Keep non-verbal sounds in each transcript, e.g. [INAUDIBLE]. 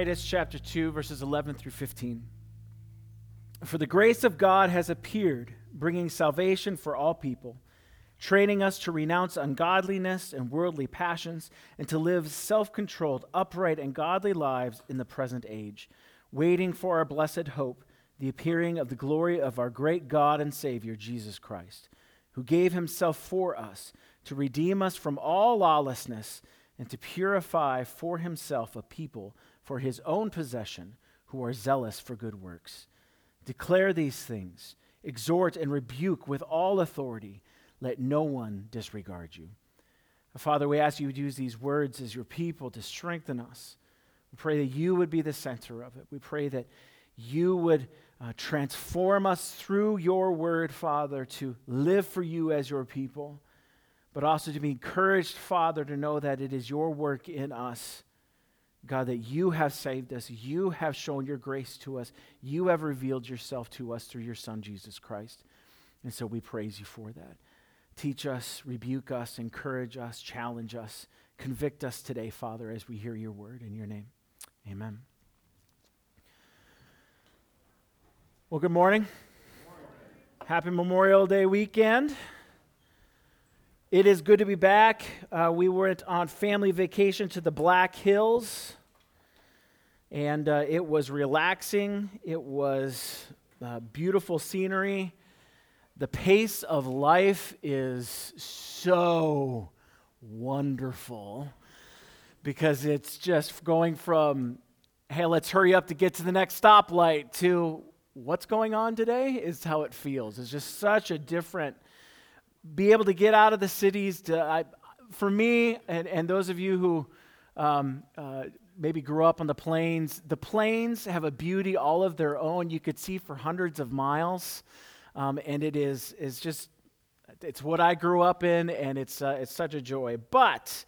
Titus chapter 2, verses 11 through 15. For the grace of God has appeared, bringing salvation for all people, training us to renounce ungodliness and worldly passions, and to live self controlled, upright, and godly lives in the present age, waiting for our blessed hope, the appearing of the glory of our great God and Savior, Jesus Christ, who gave himself for us to redeem us from all lawlessness and to purify for himself a people for his own possession who are zealous for good works. Declare these things, exhort and rebuke with all authority. Let no one disregard you. Father, we ask you to use these words as your people to strengthen us. We pray that you would be the center of it. We pray that you would uh, transform us through your word, Father, to live for you as your people, but also to be encouraged, Father, to know that it is your work in us God, that you have saved us. You have shown your grace to us. You have revealed yourself to us through your Son, Jesus Christ. And so we praise you for that. Teach us, rebuke us, encourage us, challenge us, convict us today, Father, as we hear your word in your name. Amen. Well, good morning. Good morning. Happy Memorial Day weekend. It is good to be back. Uh, we went on family vacation to the Black Hills, and uh, it was relaxing. It was uh, beautiful scenery. The pace of life is so wonderful because it's just going from, hey, let's hurry up to get to the next stoplight to what's going on today is how it feels. It's just such a different be able to get out of the cities to, I, for me, and, and those of you who um, uh, maybe grew up on the plains, the plains have a beauty all of their own. You could see for hundreds of miles, um, and it is, is just, it's what I grew up in, and it's, uh, it's such a joy. But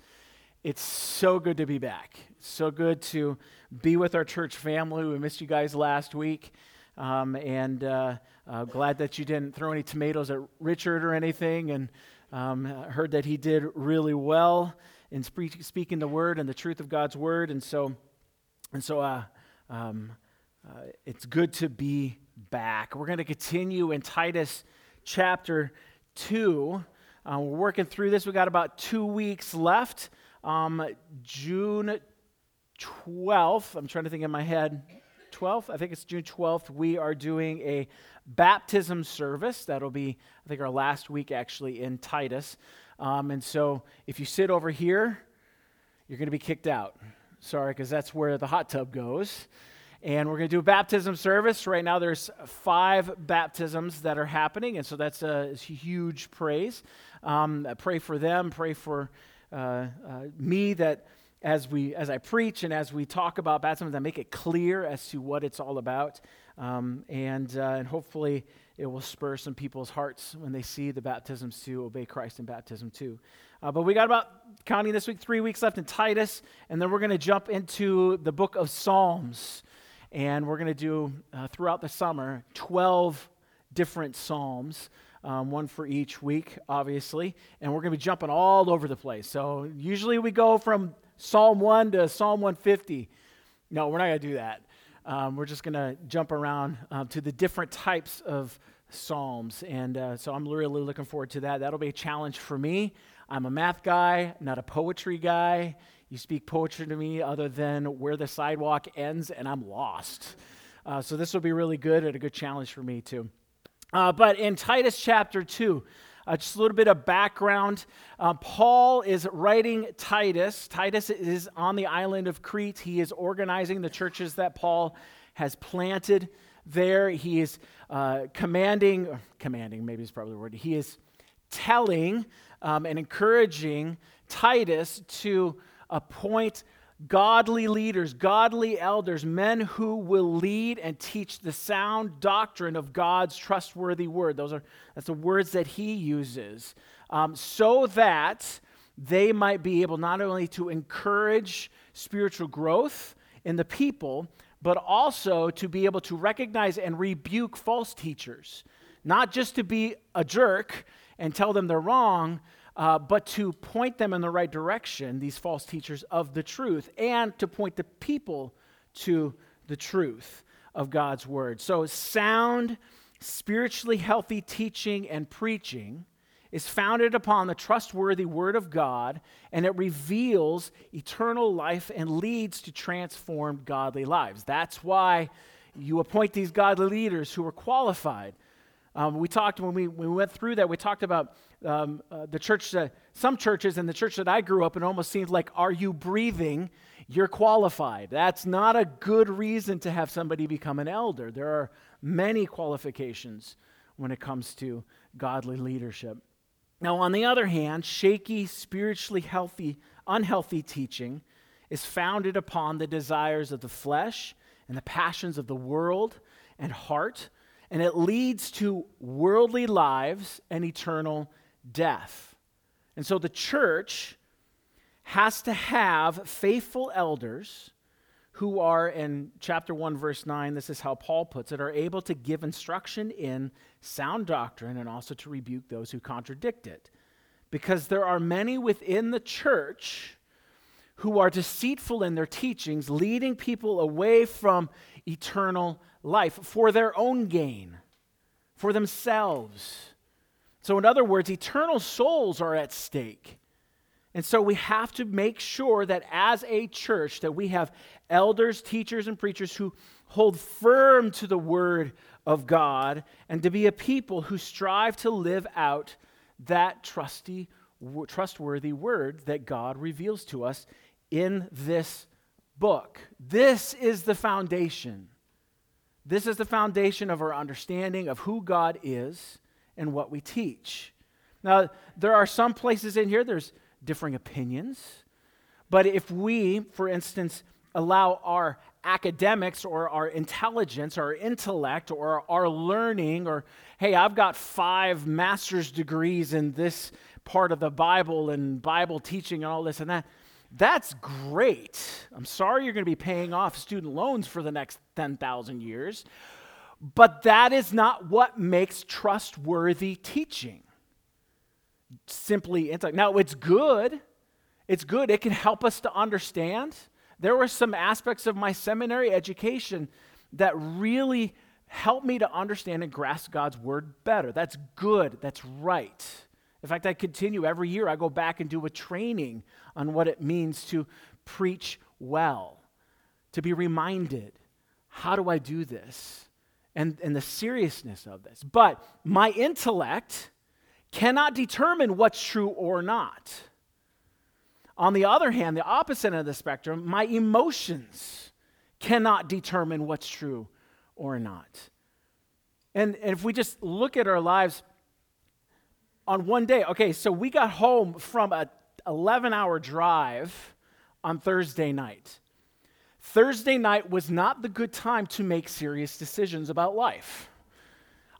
it's so good to be back. so good to be with our church family. We missed you guys last week. Um, and uh, uh, glad that you didn't throw any tomatoes at Richard or anything. And um, heard that he did really well in spe- speaking the word and the truth of God's word. And so, and so uh, um, uh, it's good to be back. We're going to continue in Titus chapter 2. Uh, we're working through this. We've got about two weeks left. Um, June 12th, I'm trying to think in my head. 12th, I think it's June 12th, we are doing a baptism service. That'll be, I think, our last week actually in Titus. Um, and so if you sit over here, you're going to be kicked out. Sorry, because that's where the hot tub goes. And we're going to do a baptism service. Right now, there's five baptisms that are happening, and so that's a, huge praise. Um, pray for them. Pray for uh, uh, me that as we as I preach and as we talk about baptism, I make it clear as to what it's all about, um, and uh, and hopefully it will spur some people's hearts when they see the baptisms to obey Christ in baptism too. Uh, but we got about counting this week three weeks left in Titus, and then we're going to jump into the book of Psalms, and we're going to do uh, throughout the summer twelve different psalms. Um, one for each week, obviously, and we're going to be jumping all over the place. So, usually we go from Psalm 1 to Psalm 150. No, we're not going to do that. Um, we're just going to jump around um, to the different types of Psalms. And uh, so I'm really looking forward to that. That'll be a challenge for me. I'm a math guy, not a poetry guy. You speak poetry to me other than where the sidewalk ends, and I'm lost. Uh, so this will be really good and a good challenge for me, too. Uh, but in Titus chapter 2, uh, just a little bit of background. Uh, Paul is writing Titus. Titus is on the island of Crete. He is organizing the churches that Paul has planted there. He is uh, commanding, commanding, maybe is probably the word. He is telling um, and encouraging Titus to appoint godly leaders, godly elders, men who will lead and teach the sound doctrine of God's trustworthy word. Those are that's the words that he uses, um, so that they might be able not only to encourage spiritual growth in the people, but also to be able to recognize and rebuke false teachers, not just to be a jerk and tell them they're wrong, uh, but to point them in the right direction, these false teachers of the truth, and to point the people to the truth of God's word. So, sound, spiritually healthy teaching and preaching is founded upon the trustworthy word of God, and it reveals eternal life and leads to transformed godly lives. That's why you appoint these godly leaders who are qualified. Um, we talked when we, when we went through that, we talked about um, uh, the church, uh, some churches and the church that I grew up in almost seemed like, are you breathing? You're qualified. That's not a good reason to have somebody become an elder. There are many qualifications when it comes to godly leadership. Now, on the other hand, shaky, spiritually healthy, unhealthy teaching is founded upon the desires of the flesh and the passions of the world and heart, and it leads to worldly lives and eternal death. And so the church has to have faithful elders who are, in chapter 1, verse 9, this is how Paul puts it, are able to give instruction in sound doctrine and also to rebuke those who contradict it. Because there are many within the church who are deceitful in their teachings, leading people away from eternal life for their own gain, for themselves. So, in other words, eternal souls are at stake. And so we have to make sure that as a church that we have elders, teachers and preachers who hold firm to the word of God and to be a people who strive to live out that trusty trustworthy word that God reveals to us in this book. This is the foundation. This is the foundation of our understanding of who God is and what we teach. Now, there are some places in here, there's differing opinions. But if we, for instance, allow our academics or our intelligence our intellect or our learning, or hey, I've got five master's degrees in this part of the Bible and Bible teaching and all this and that. That's great. I'm sorry you're going to be paying off student loans for the next 10,000 years, but that is not what makes trustworthy teaching simply intellect. Now, it's good. It's good. It can help us to understand. There were some aspects of my seminary education that really helped me to understand and grasp God's word better. That's good. That's right. In fact, I continue every year, I go back and do a training on what it means to preach well, to be reminded how do I do this? And, and the seriousness of this. But my intellect cannot determine what's true or not. On the other hand, the opposite end of the spectrum, my emotions cannot determine what's true or not. And, and if we just look at our lives on one day, okay, so we got home from a 11 hour drive on Thursday night. Thursday night was not the good time to make serious decisions about life.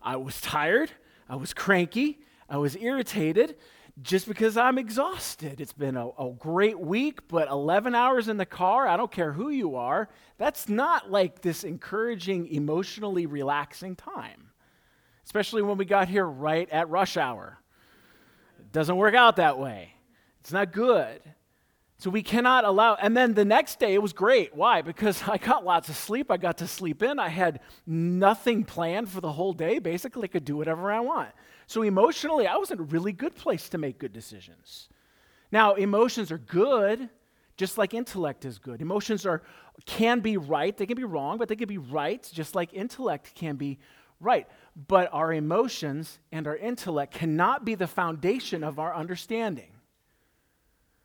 I was tired, I was cranky, I was irritated just because I'm exhausted. It's been a, a, great week, but 11 hours in the car, I don't care who you are, that's not like this encouraging, emotionally relaxing time, especially when we got here right at rush hour. Doesn't work out that way. It's not good. So we cannot allow, and then the next day it was great. Why? Because [LAUGHS] I got lots of sleep. I got to sleep in. I had nothing planned for the whole day. Basically, I could do whatever I want. So emotionally, I was in a really good place to make good decisions. Now, emotions are good, just like intellect is good. Emotions are can be right, they can be wrong, but they can be right, just like intellect can be right. But our emotions and our intellect cannot be the foundation of our understanding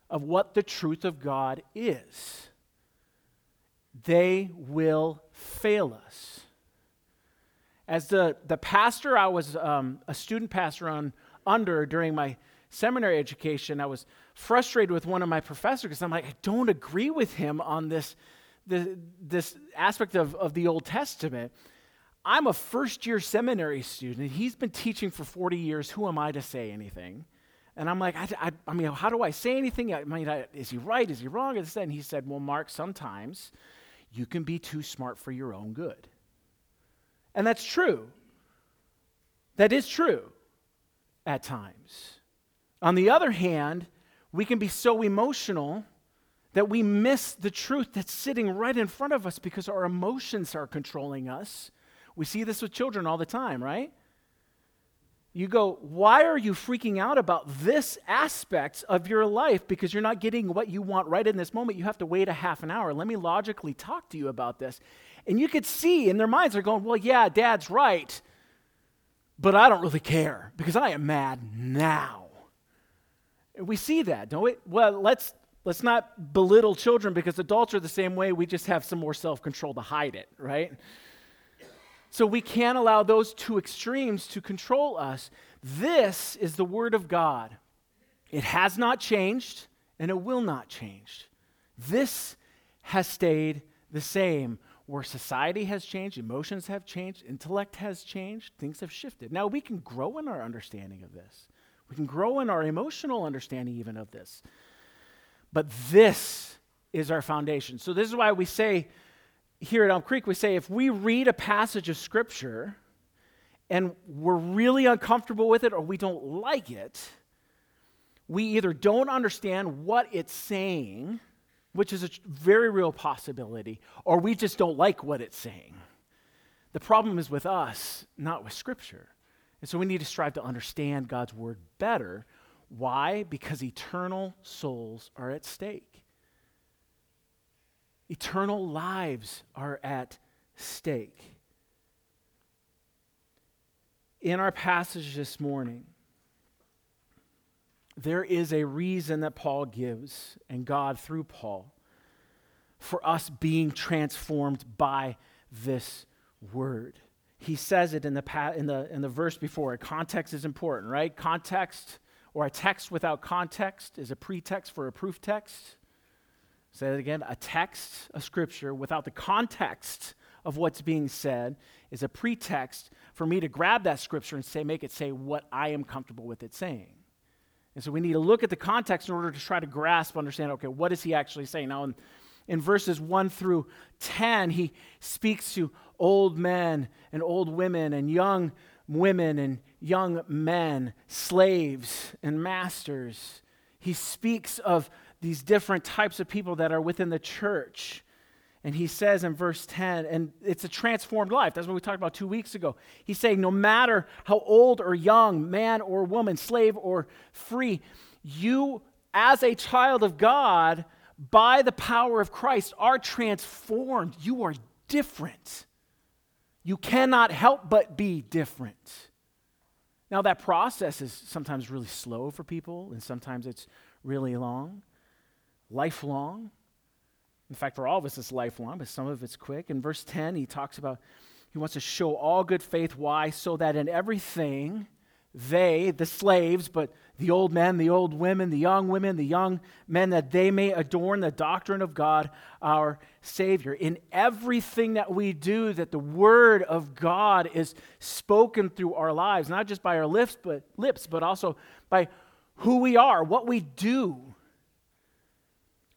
of what the truth of God is. They will fail us. As the, the pastor, I was um, a student pastor on under during my seminary education. I was frustrated with one of my professors because I'm like, I don't agree with him on this, this, this aspect of, of the Old Testament. I'm a first year seminary student. He's been teaching for 40 years. Who am I to say anything? And I'm like, I, I, I mean, how do I say anything? I mean, I, is he right? Is he wrong? And he said, Well, Mark, sometimes you can be too smart for your own good. And that's true. That is true at times. On the other hand, we can be so emotional that we miss the truth that's sitting right in front of us because our emotions are controlling us. We see this with children all the time, right? You go, why are you freaking out about this aspect of your life because you're not getting what you want right in this moment? You have to wait a half an hour. Let me logically talk to you about this. And you could see in their minds, they're going, well, yeah, dad's right, but I don't really care because I am mad now. And we see that, don't we? Well, let's let's not belittle children because adults are the same way. We just have some more self-control to hide it, right? So we can't allow those two extremes to control us. This is the Word of God. It has not changed and it will not change. This has stayed the same. Where society has changed, emotions have changed, intellect has changed, things have shifted. Now we can grow in our understanding of this. We can grow in our emotional understanding even of this. But this is our foundation. So this is why we say here at Elm Creek, we say if we read a passage of Scripture and we're really uncomfortable with it or we don't like it, we either don't understand what it's saying, which is a very real possibility, or we just don't like what it's saying. The problem is with us, not with Scripture. And so we need to strive to understand God's Word better. Why? Because eternal souls are at stake. Eternal lives are at stake. In our passage this morning, there is a reason that Paul gives, and God through Paul, for us being transformed by this word. He says it in the, in the, in the verse before. Context is important, right? Context or a text without context is a pretext for a proof text. Say it again a text, a scripture, without the context of what's being said is a pretext for me to grab that scripture and say, make it say what I am comfortable with it saying. And so we need to look at the context in order to try to grasp, understand, okay, what is he actually saying? Now, in, in verses 1 through 10, he speaks to old men and old women and young women and young men, slaves and masters. He speaks of these different types of people that are within the church. And he says in verse 10, and it's a transformed life. That's what we talked about two weeks ago. He's saying, no matter how old or young, man or woman, slave or free, you, as a child of God, by the power of Christ, are transformed. You are different. You cannot help but be different. Now, that process is sometimes really slow for people, and sometimes it's really long lifelong. In fact, for all of us, it's lifelong, but some of it's quick. In verse 10, he talks about he wants to show all good faith. Why? So that in everything, they, the slaves, but the old men, the old women, the young women, the young men, that they may adorn the doctrine of God, our Savior. In everything that we do, that the Word of God is spoken through our lives, not just by our lips, but lips, but also by who we are, what we do,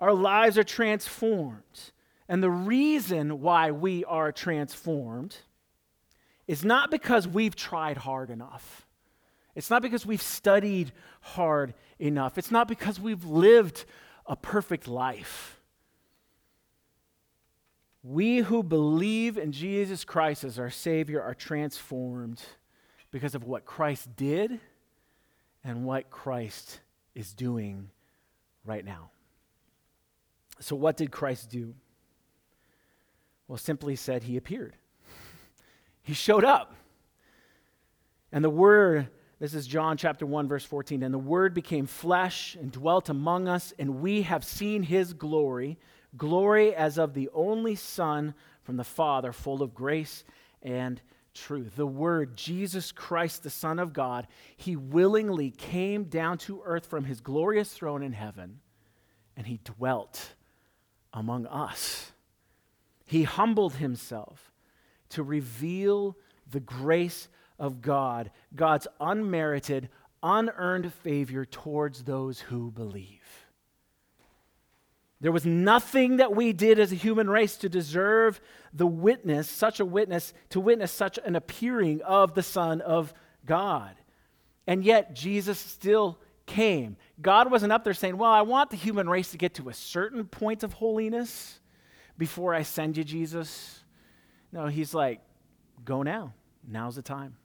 our lives are transformed. And the reason why we are transformed is not because we've tried hard enough. It's not because we've studied hard enough. It's not because we've lived a perfect life. We who believe in Jesus Christ as our Savior are transformed because of what Christ did and what Christ is doing right now. So, what did Christ do? Well, simply said, He appeared. [LAUGHS] he showed up. And the Word, this is John chapter 1, verse 14, and the Word became flesh and dwelt among us, and we have seen His glory, glory as of the only Son from the Father, full of grace and truth. The Word, Jesus Christ, the Son of God, He willingly came down to earth from His glorious throne in heaven, and He dwelt among us. He humbled himself to reveal the grace of God, God's unmerited, unearned favor towards those who believe. There was nothing that we did as a human race to deserve the witness, such a witness, to witness such an appearing of the Son of God. And yet, Jesus still came. God wasn't up there saying, Well, I want the human race to get to a certain point of holiness before I send you Jesus. No, he's like, Go now. Now's the time.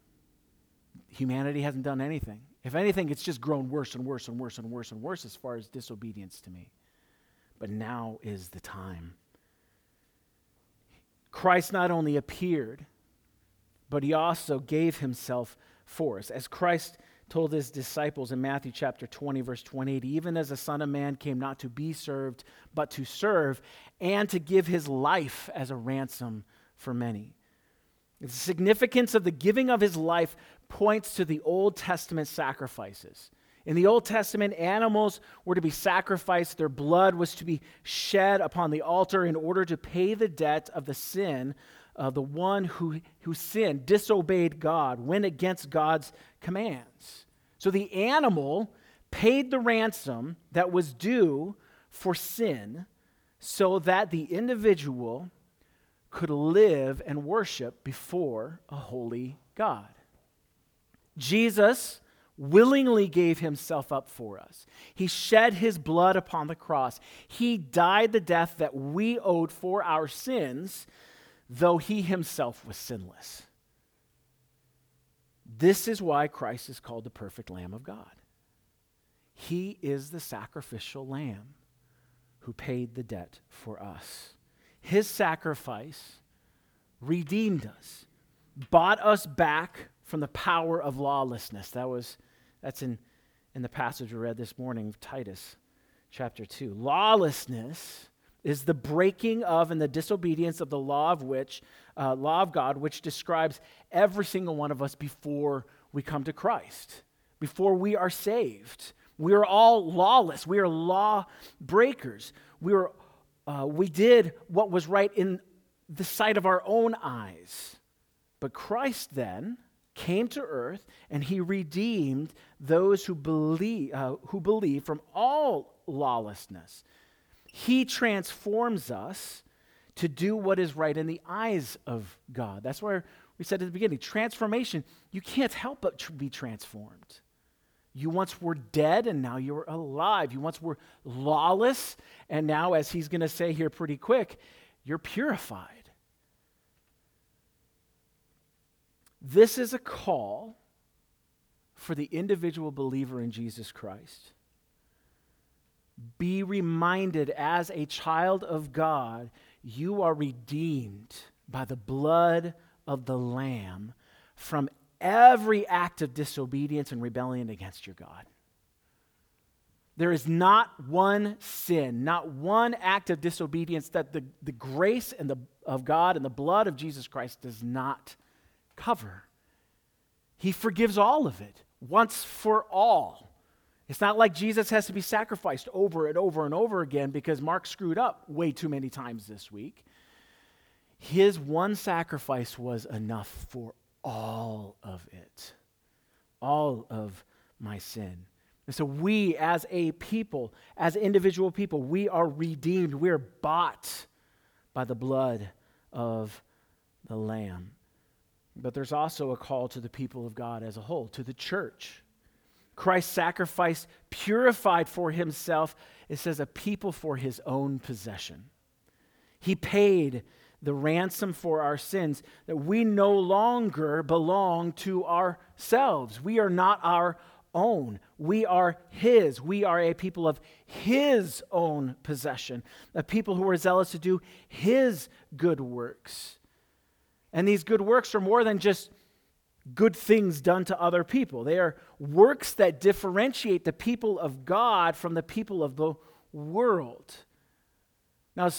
Humanity hasn't done anything. If anything, it's just grown worse and worse and worse and worse and worse as far as disobedience to me. But now is the time. Christ not only appeared, but he also gave himself for us. As Christ told his disciples in Matthew chapter 20, verse 28 even as the Son of Man came not to be served, but to serve, and to give his life as a ransom for many. The significance of the giving of his life points to the Old Testament sacrifices. In the Old Testament, animals were to be sacrificed, their blood was to be shed upon the altar in order to pay the debt of the sin of the one who, who sinned, disobeyed God, went against God's commands. So the animal paid the ransom that was due for sin so that the individual could live and worship before a holy God. Jesus willingly gave himself up for us. He shed his blood upon the cross. He died the death that we owed for our sins though he himself was sinless. This is why Christ is called the perfect Lamb of God. He is the sacrificial lamb who paid the debt for us. His sacrifice redeemed us, bought us back from the power of lawlessness. That was that's in, in the passage we read this morning Titus chapter 2. Lawlessness is the breaking of and the disobedience of the law of which uh, law of god which describes every single one of us before we come to christ before we are saved. We are all lawless. We are law breakers we were uh, we did what was right in the sight of our own eyes. But christ then came to earth and he redeemed those who believe, uh, who believe from all lawlessness he transforms us to do what is right in the eyes of God. That's where we said at the beginning transformation, you can't help but tr- be transformed. You once were dead and now you're alive. You once were lawless and now, as he's going to say here pretty quick, you're purified. This is a call for the individual believer in Jesus Christ be reminded as a child of God, you are redeemed by the blood of the Lamb from every act of disobedience and rebellion against your God. There is not one sin, not one act of disobedience that the, the grace and the, of God and the blood of Jesus Christ does not cover. He forgives all of it once for all. It's not like Jesus has to be sacrificed over and over and over again because Mark screwed up way too many times this week. His one sacrifice was enough for all of it, all of my sin. And so, we as a people, as individual people, we are redeemed. We are bought by the blood of the Lamb. But there's also a call to the people of God as a whole, to the church Christ's sacrifice purified for himself, it says, a people for his own possession. He paid the ransom for our sins, that we no longer belong to ourselves. We are not our own. We are His. We are a people of His own possession, a people who are zealous to do His good works. And these good works are more than just good things done to other people. They are works that differentiate the people of God from the people of the world. Now,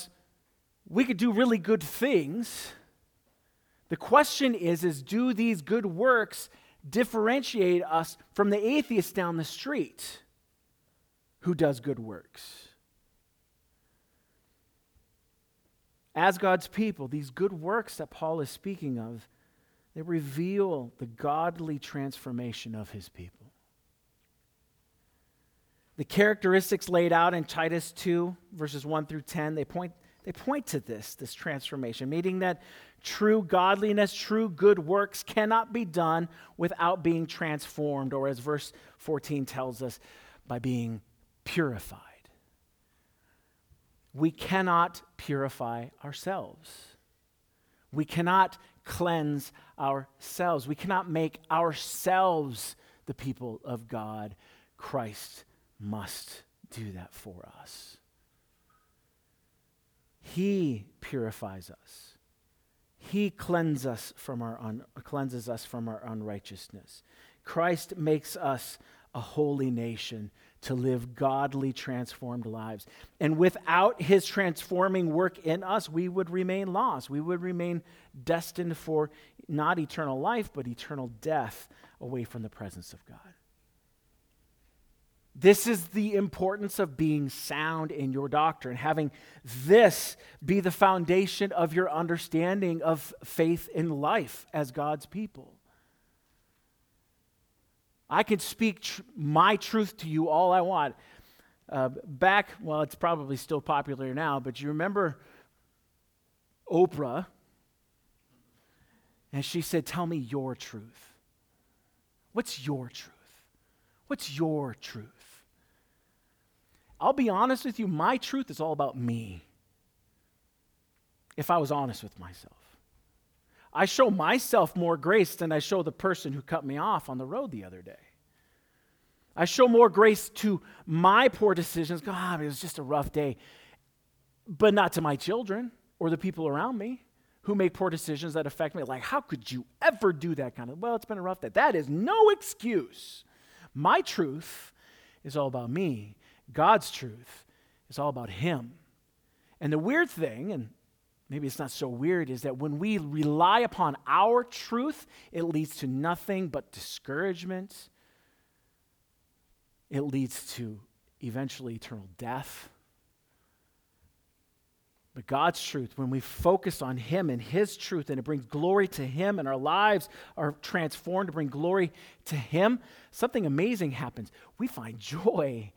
we could do really good things. The question is, is do these good works differentiate us from the atheist down the street who does good works? As God's people, these good works that Paul is speaking of they reveal the godly transformation of his people. The characteristics laid out in Titus 2, verses 1 through 10, they point, they point to this, this transformation, meaning that true godliness, true good works cannot be done without being transformed, or as verse 14 tells us, by being purified. We cannot purify ourselves. We cannot cleanse ourselves. We cannot make ourselves the people of God. Christ must do that for us. He purifies us. He cleanses us from our un- cleanses us from our unrighteousness. Christ makes us a holy nation to live godly, transformed lives. And without his transforming work in us, we would remain lost. We would remain destined for not eternal life, but eternal death away from the presence of God. This is the importance of being sound in your doctrine, having this be the foundation of your understanding of faith in life as God's people. I can speak tr- my truth to you all I want. Uh, back, well, it's probably still popular now, but you remember Oprah? And she said, Tell me your truth. What's your truth? What's your truth? I'll be honest with you, my truth is all about me. If I was honest with myself, I show myself more grace than I show the person who cut me off on the road the other day. I show more grace to my poor decisions. God, it was just a rough day. But not to my children or the people around me who make poor decisions that affect me. Like, how could you ever do that kind of? Well, it's been a rough day. That is no excuse. My truth is all about me. God's truth is all about Him. And the weird thing, and maybe it's not so weird, is that when we rely upon our truth, it leads to nothing but discouragement. It leads to eventually eternal death. But God's truth, when we focus on Him and His truth, and it brings glory to Him, and our lives are transformed to bring glory to Him, something amazing happens. We find joy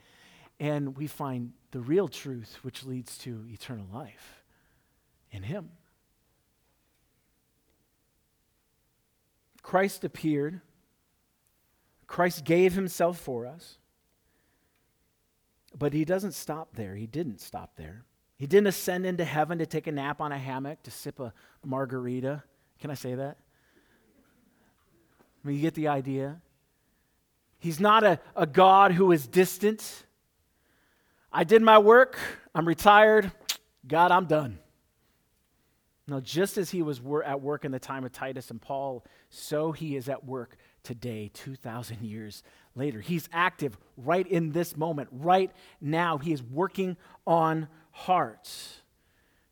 and we find the real truth, which leads to eternal life in Him. Christ appeared, Christ gave Himself for us, but He doesn't stop there. He didn't stop there. He didn't ascend into heaven to take a nap on a hammock, to sip a margarita. Can I say that? I mean, you get the idea. He's not a, a God who is distant. I did my work, I'm retired, God, I'm done. Now, just as he was wor- at work in the time of Titus and Paul, so he is at work today, 2,000 years later. He's active right in this moment, right now. He is working on hearts.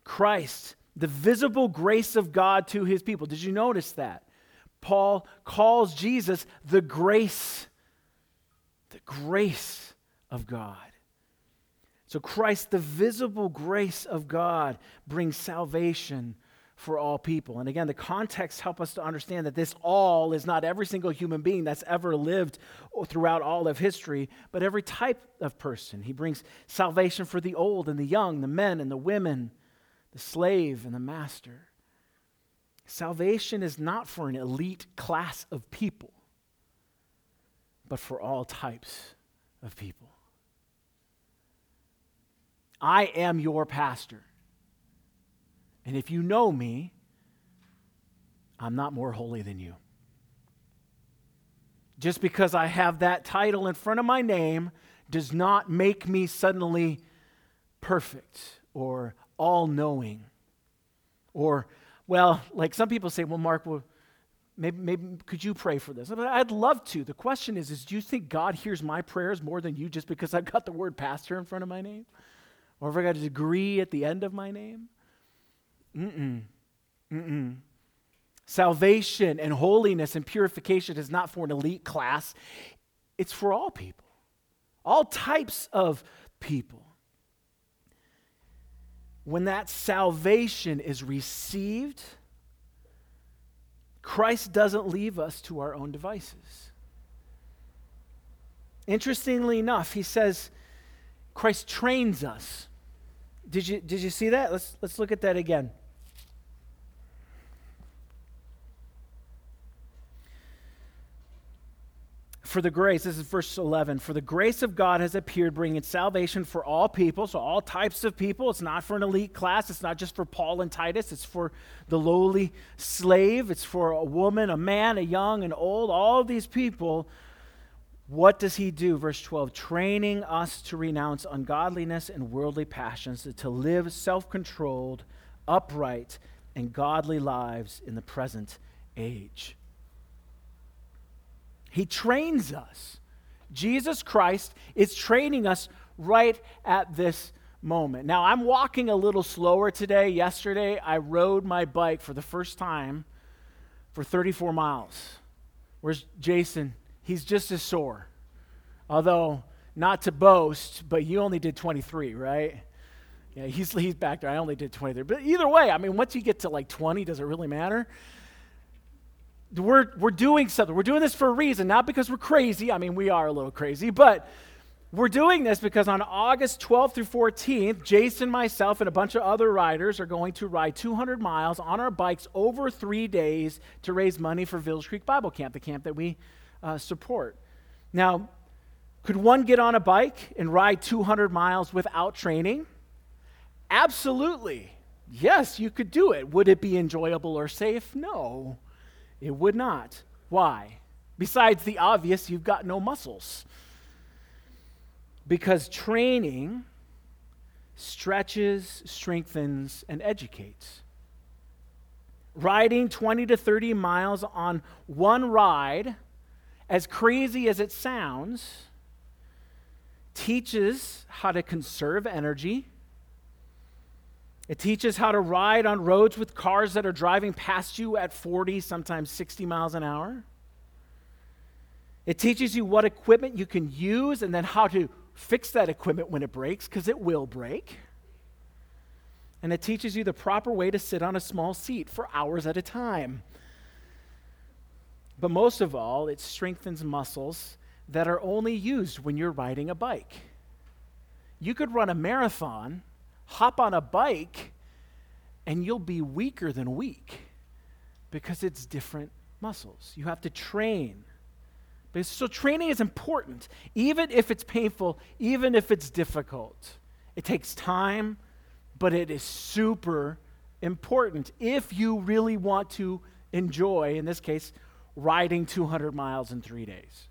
Christ, the visible grace of God to his people. Did you notice that? Paul calls Jesus the grace, the grace of God. So, Christ, the visible grace of God, brings salvation for all people. And again, the context help us to understand that this all is not every single human being that's ever lived throughout all of history, but every type of person. He brings salvation for the old and the young, the men and the women, the slave and the master. Salvation is not for an elite class of people, but for all types of people. I am your pastor. And if you know me, I'm not more holy than you. Just because I have that title in front of my name does not make me suddenly perfect or all knowing. Or, well, like some people say, well, Mark, well, maybe, maybe could you pray for this? I'd love to. The question is, is do you think God hears my prayers more than you just because I've got the word pastor in front of my name? Or if I got a degree at the end of my name? Mm-mm. Mm-mm. Salvation and holiness and purification is not for an elite class, it's for all people, all types of people. When that salvation is received, Christ doesn't leave us to our own devices. Interestingly enough, he says Christ trains us did you, did you see that? Let's, let's look at that again. for the grace, this is verse 11, for the grace of God has appeared, bringing salvation for all people, so all types of people. It's not for an elite class, it's not just for Paul and Titus, it's for the lowly slave, it's for a woman, a man, a young, and old, all these people. What does he do? Verse 12, training us to renounce ungodliness and worldly passions, to live self controlled, upright, and godly lives in the present age. He trains us. Jesus Christ is training us right at this moment. Now, I'm walking a little slower today. Yesterday, I rode my bike for the first time for 34 miles. Where's Jason? He's just as sore. Although, not to boast, but you only did 23, right? Yeah, he's, he's back there. I only did 23. But either way, I mean, once you get to like 20, does it really matter? we're, we're doing something. We're doing this for a reason, not because we're crazy. I mean, we are a little crazy, but we're doing this because on August 12th through 14th, Jason, myself, and a bunch of other riders are going to ride 200 miles on our bikes over three days to raise money for Village Creek Bible Camp, the camp that we uh, support. Now, could one get on a bike and ride 200 miles without training? Absolutely. Yes, you could do it. Would it be enjoyable or safe? No. It would not. Why? Besides the obvious, you've got no muscles. Because training stretches, strengthens, and educates. Riding 20 to 30 miles on one ride, as crazy as it sounds, teaches how to conserve energy it teaches how to ride on roads with cars that are driving past you at 40, sometimes 60 miles an hour. It teaches you what equipment you can use and then how to fix that equipment when it breaks, because it will break. And it teaches you the proper way to sit on a small seat for hours at a time. But most of all, it strengthens muscles that are only used when you're riding a bike. You could run a marathon hop on a bike and you'll be weaker than weak because it's different muscles. You have to train. So, training is important, even if it's painful, even if it's difficult. It takes time, but it is super important if you really want to enjoy, in this case, riding 200 miles in three days.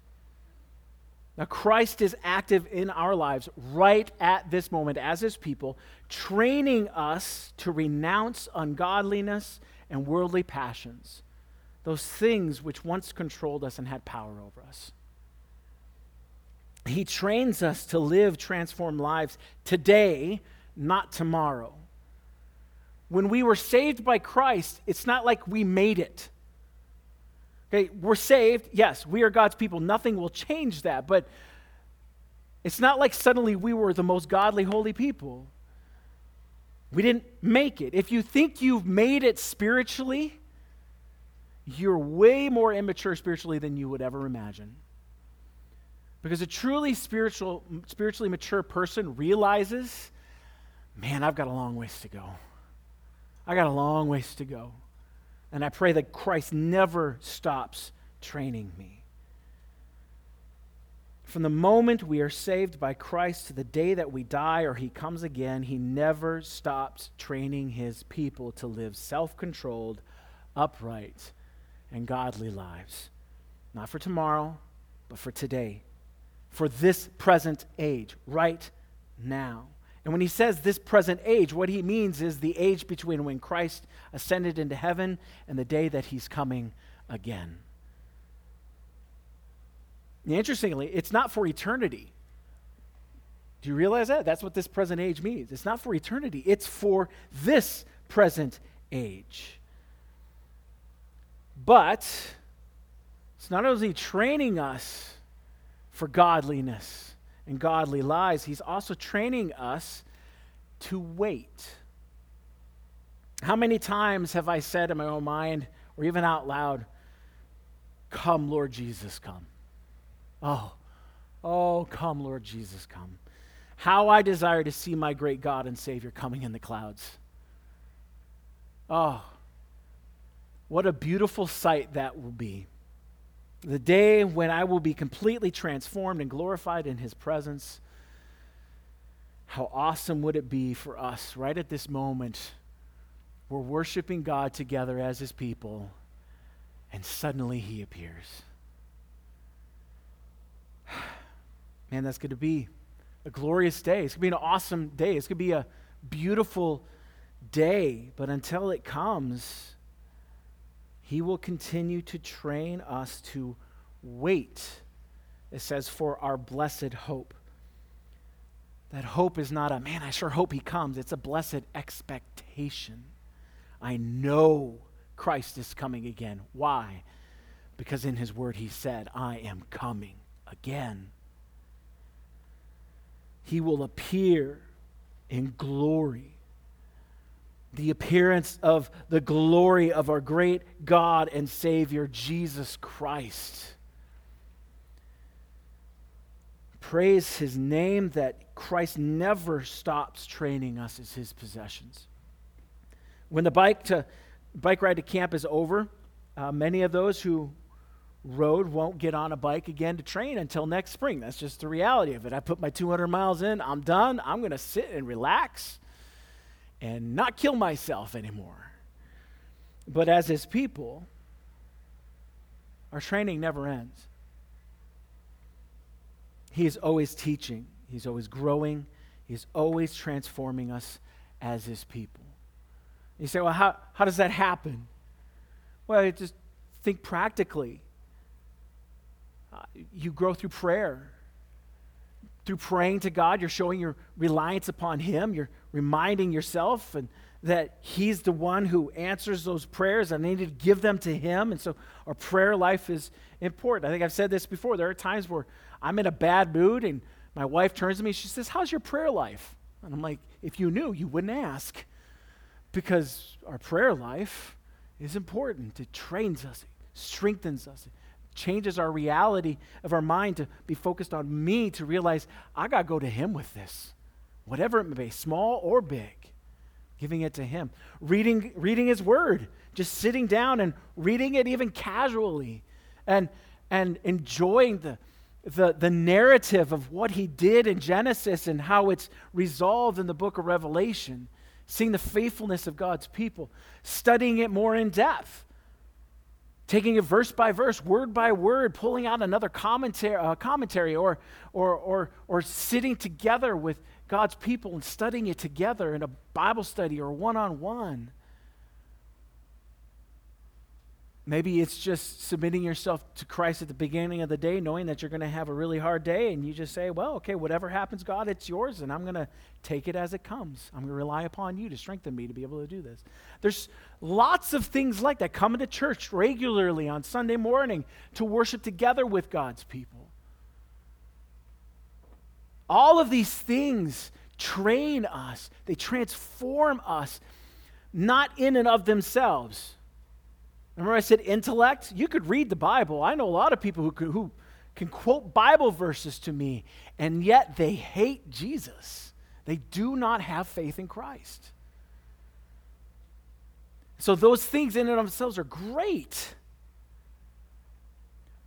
Now, Christ is active in our lives right at this moment as his people, training us to renounce ungodliness and worldly passions, those things which once controlled us and had power over us. He trains us to live transformed lives today, not tomorrow. When we were saved by Christ, it's not like we made it. Okay, we're saved. Yes, we are God's people. Nothing will change that. But it's not like suddenly we were the most godly, holy people. We didn't make it. If you think you've made it spiritually, you're way more immature spiritually than you would ever imagine. Because a truly spiritual, spiritually mature person realizes, man, I've got a long ways to go. I got a long ways to go. And I pray that Christ never stops training me. From the moment we are saved by Christ to the day that we die or he comes again, he never stops training his people to live self controlled, upright, and godly lives. Not for tomorrow, but for today, for this present age, right now. And when he says this present age, what he means is the age between when Christ ascended into heaven and the day that he's coming again. Interestingly, it's not for eternity. Do you realize that? That's what this present age means. It's not for eternity, it's for this present age. But it's not only training us for godliness and godly lives, he's also training us to wait. How many times have I said in my own mind, or even out loud, Come, Lord Jesus, come? Oh, oh, come, Lord Jesus, come. How I desire to see my great God and Savior coming in the clouds. Oh, what a beautiful sight that will be. The day when I will be completely transformed and glorified in his presence. How awesome would it be for us right at this moment? We're worshiping God together as his people, and suddenly he appears. [SIGHS] Man, that's going to be a glorious day. It's going to be an awesome day. It's going to be a beautiful day. But until it comes, he will continue to train us to wait. It says, for our blessed hope. That hope is not a, man, I sure hope he comes. It's a blessed expectation. I know Christ is coming again. Why? Because in his word he said, I am coming again. He will appear in glory the appearance of the glory of our great God and Savior, Jesus Christ. Praise his name that Christ never stops training us as his possessions. When the bike, to, bike ride to camp is over, uh, many of those who rode won't get on a bike again to train until next spring. That's just the reality of it. I put my 200 miles in, I'm done. I'm going to sit and relax and not kill myself anymore. But as his people, our training never ends. He is always teaching, he's always growing, he's always transforming us as his people. You say, well, how, how does that happen? Well, just think practically. Uh, you grow through prayer. Through praying to God, you're showing your reliance upon Him. You're reminding yourself and that he's the one who answers those prayers and they need to give them to him. And so our prayer life is important. I think i've said this before there are times where i'm in a bad mood and my wife turns to me she says how's your prayer life? And i'm like if you knew you wouldn't ask. Because our prayer life is important. It trains us it strengthens us it changes our reality of our mind to be focused on me to realize i got to go to him with this whatever it may be, small or big, giving it to Him. Reading, reading His Word, just sitting down and reading it even casually and, and enjoying the, the, the narrative of what He did in Genesis and how it's resolved in the book of Revelation, seeing the faithfulness of God's people, studying it more in depth taking it verse by verse, word by word, pulling out another commentary, uh, commentary or, or, or, or sitting together with God's people and studying it together in a Bible study or one on one. Maybe it's just submitting yourself to Christ at the beginning of the day, knowing that you're going to have a really hard day, and you just say, Well, okay, whatever happens, God, it's yours, and I'm going to take it as it comes. I'm going to rely upon you to strengthen me to be able to do this. There's lots of things like that coming to church regularly on Sunday morning to worship together with God's people. All of these things train us, they transform us, not in and of themselves. Remember, I said intellect? You could read the Bible. I know a lot of people who, who can quote Bible verses to me, and yet they hate Jesus. They do not have faith in Christ. So, those things in and of themselves are great.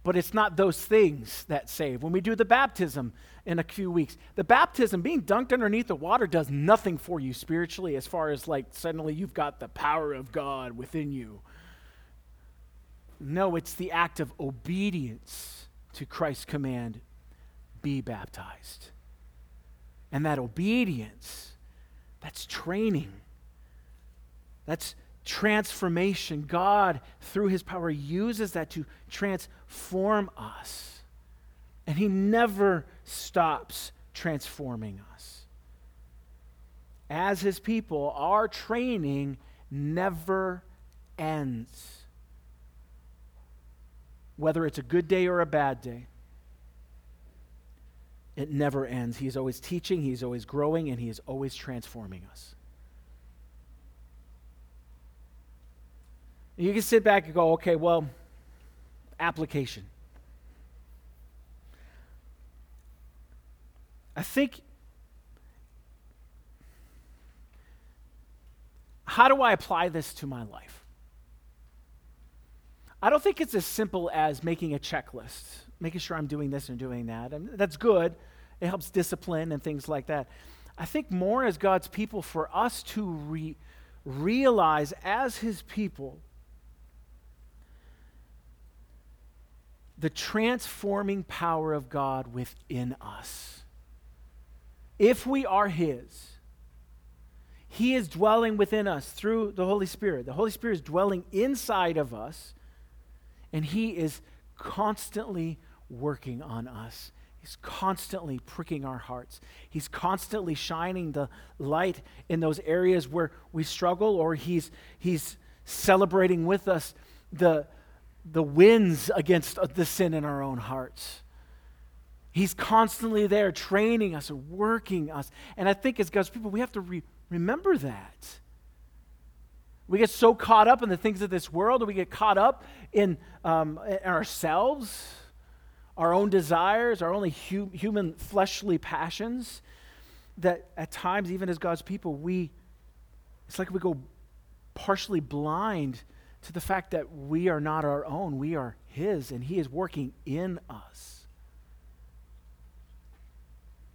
But it's not those things that save. When we do the baptism in a few weeks, the baptism, being dunked underneath the water, does nothing for you spiritually as far as like suddenly you've got the power of God within you. No, it's the act of obedience to Christ's command be baptized. And that obedience, that's training. That's transformation. God, through his power, uses that to transform us. And he never stops transforming us. As his people, our training never ends. Whether it's a good day or a bad day, it never ends. He's always teaching, he's always growing, and he is always transforming us. You can sit back and go, okay, well, application. I think, how do I apply this to my life? I don't think it's as simple as making a checklist, making sure I'm doing this and doing that. And that's good. It helps discipline and things like that. I think more as God's people for us to re- realize as his people the transforming power of God within us. If we are his, he is dwelling within us through the Holy Spirit. The Holy Spirit is dwelling inside of us, and He is constantly working on us. He's constantly pricking our hearts. He's constantly shining the light in those areas where we struggle, or He's, he's celebrating with us the, the wins against the sin in our own hearts. He's constantly there training us and working us. And I think as God's people, we have to re- Remember that. We get so caught up in the things of this world, and we get caught up in, um, in ourselves, our own desires, our only hu- human fleshly passions, that at times, even as God's people, we, it's like we go partially blind to the fact that we are not our own. We are His, and He is working in us.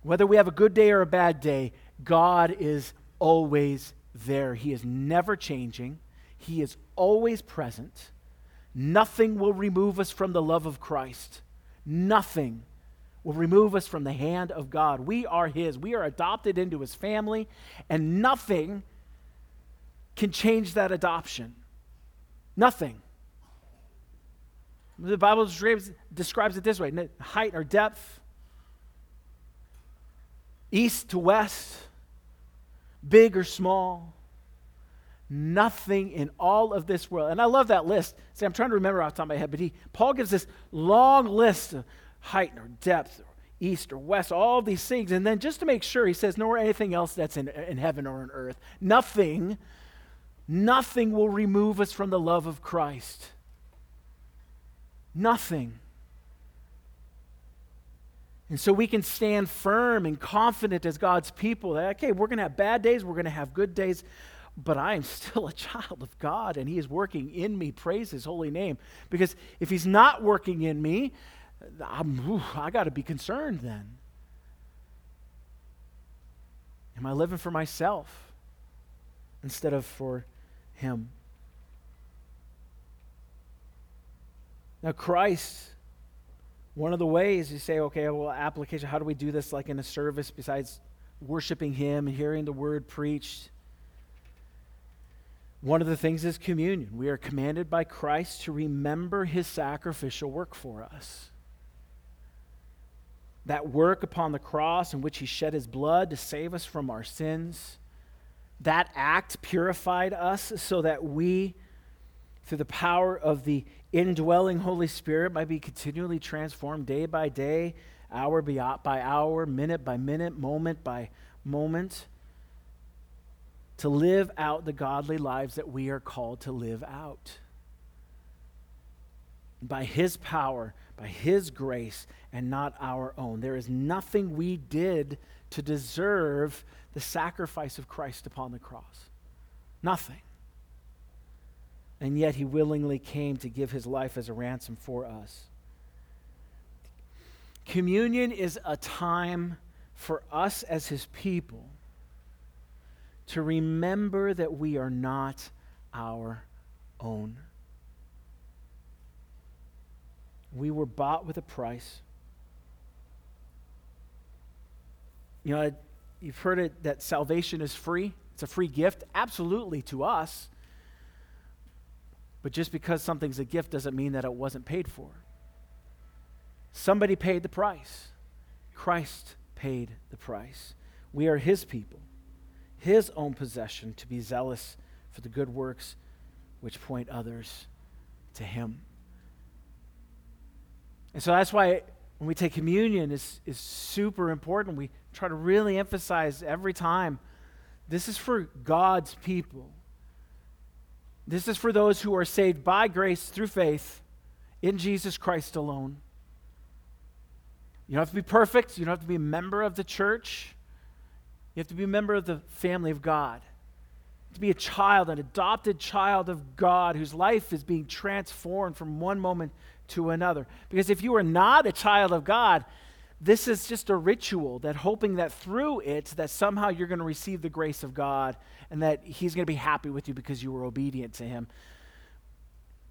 Whether we have a good day or a bad day, God is always there. He is never changing, He is always present. Nothing will remove us from the love of Christ. Nothing will remove us from the hand of God. We are His. We are adopted into His family, and nothing can change that adoption. Nothing. The Bible describes, describes it this way height or depth, east to west, big or small. Nothing in all of this world. And I love that list. See, I'm trying to remember off the top of my head, but he, Paul gives this long list of height or depth or east or west, all these things. And then just to make sure, he says, nor anything else that's in, in heaven or on earth. Nothing, nothing will remove us from the love of Christ. Nothing. And so we can stand firm and confident as God's people that, okay, we're going to have bad days, we're going to have good days, but I am [LAUGHS] still a child of God and He is working in me. Praise His holy name. Because if He's not working in me, I'm, I got to be concerned then. Am I living for myself instead of for Him? Now, Christ one of the ways you say, okay, well, application, how do we do this like in a service besides worshiping Him and hearing the word preached? One of the things is communion. We are commanded by Christ to remember His sacrificial work for us. That work upon the cross in which He shed His blood to save us from our sins. That act purified us so that we, through the power of the indwelling Holy Spirit might be continually transformed day by day, hour by hour, minute by minute, moment by moment, to live out the godly lives that we are called to live out. By His power, by His grace, and not our own. There is nothing we did to deserve the sacrifice of Christ upon the cross. Nothing and yet he willingly came to give his life as a ransom for us. Communion is a time for us as his people to remember that we are not our own. We were bought with a price. You know, you've heard it that salvation is free. It's a free gift, absolutely to us. But just because something's a gift doesn't mean that it wasn't paid for. Somebody paid the price. Christ paid the price. We are his people, his own possession, to be zealous for the good works which point others to him. And so that's why when we take communion is is super important. We try to really emphasize every time this is for God's people. This is for those who are saved by grace through faith in Jesus Christ alone. You don't have to be perfect. You don't have to be a member of the church. You have to be a member of the family of God to be a child, an adopted child of God whose life is being transformed from one moment to another. Because if you are not a child of God, this is just a ritual that hoping that through it that somehow you're going to receive the grace of God and that he's going to be happy with you because you were obedient to him.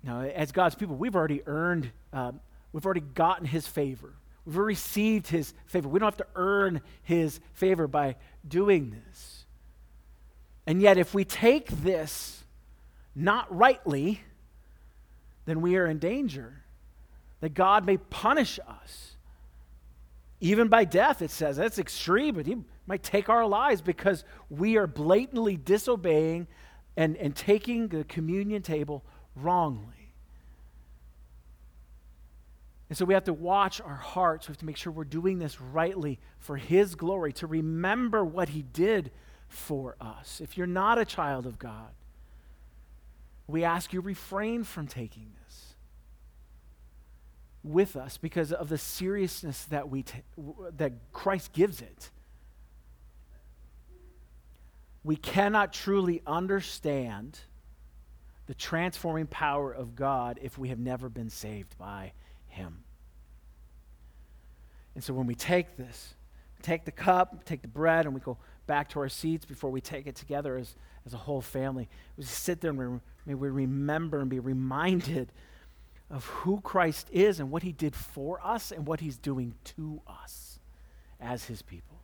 Now, as God's people, we've already earned, um, we've already gotten his favor. We've received his favor. We don't have to earn his favor by doing this. And yet, if we take this not rightly, then we are in danger that God may punish us. Even by death, it says. That's extreme, but he might take our lives because we are blatantly disobeying and, and taking the communion table wrongly. And so we have to watch our hearts. We have to make sure we're doing this rightly for His glory, to remember what He did for us. If you're not a child of God, we ask you refrain from taking this with us because of the seriousness that we t- that Christ gives it. We cannot truly understand the transforming power of God if we have never been saved by him. And so when we take this, take the cup, take the bread, and we go back to our seats before we take it together as, as a whole family, we sit there and we, we remember and be reminded of who Christ is and what he did for us and what he's doing to us as his people.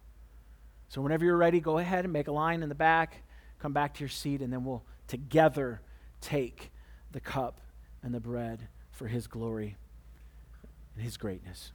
So whenever you're ready, go ahead and make a line in the back, come back to your seat, and then we'll together take the cup and the bread for his glory and his greatness.